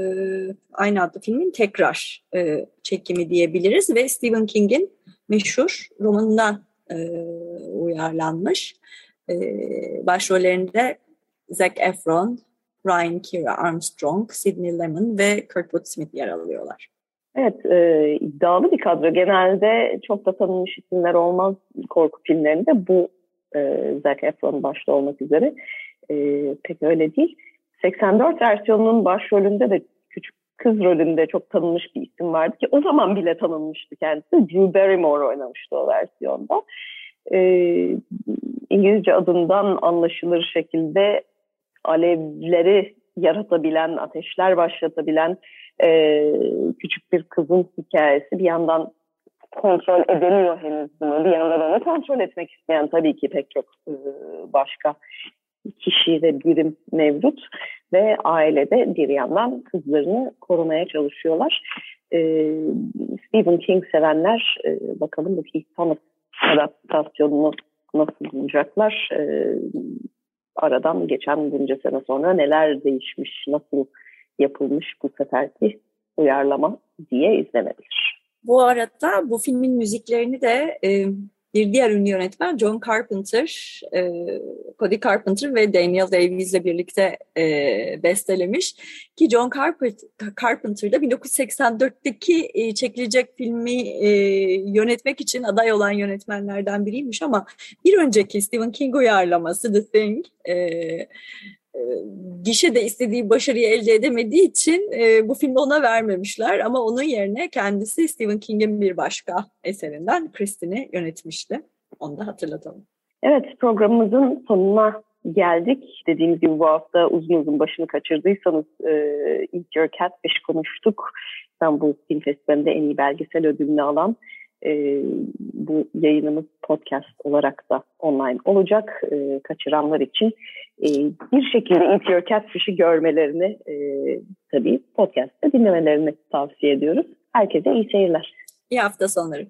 aynı adlı filmin tekrar e, çekimi diyebiliriz ve Stephen King'in meşhur romanından uyarlanmış. Başrollerinde Zac Efron, Ryan Kira Armstrong, Sidney Lemon ve Kurtwood Smith yer alıyorlar. Evet, e, iddialı bir kadro. Genelde çok da tanınmış isimler olmaz korku filmlerinde. Bu e, Zac Efron başta olmak üzere e, pek öyle değil. 84 versiyonunun başrolünde de küçük kız rolünde çok tanınmış bir isim vardı ki o zaman bile tanınmıştı kendisi. Drew Barrymore oynamıştı o versiyonda. Ee, İngilizce adından anlaşılır şekilde alevleri yaratabilen, ateşler başlatabilen e, küçük bir kızın hikayesi. Bir yandan kontrol edemiyor henüz bunu. Bir yandan onu kontrol etmek isteyen tabii ki pek çok e, başka kişi ve birim mevcut ve ailede bir yandan kızlarını korumaya çalışıyorlar. Ee, Stephen King sevenler e, bakalım bu Thomas adaptasyonunu nasıl bulacaklar? Ee, aradan geçen bunca sene sonra neler değişmiş, nasıl yapılmış bu seferki uyarlama diye izlenebilir. Bu arada bu filmin müziklerini de e, bir diğer ünlü yönetmen John Carpenter, e, Cody Carpenter ve Daniel Davies ile birlikte e, bestelemiş. Ki John Carpenter da 1984'teki e, çekilecek filmi e, yönetmek için aday olan yönetmenlerden biriymiş ama bir önceki Stephen King uyarlaması The Thing e, e, gişede istediği başarıyı elde edemediği için e, bu filmi ona vermemişler ama onun yerine kendisi Stephen King'in bir başka eserinden Christine'i yönetmişti. Onu da hatırlatalım. Evet programımızın sonuna geldik. Dediğimiz gibi bu hafta uzun uzun başını kaçırdıysanız e, Eat Your Catfish konuştuk. İstanbul Film Festivali'nde en iyi belgesel ödülünü alan e, bu yayınımız podcast olarak da online olacak. E, kaçıranlar için e, bir şekilde Eat Your Catfish'i görmelerini e, tabii podcast'te dinlemelerini tavsiye ediyoruz. Herkese iyi seyirler. İyi hafta sonları.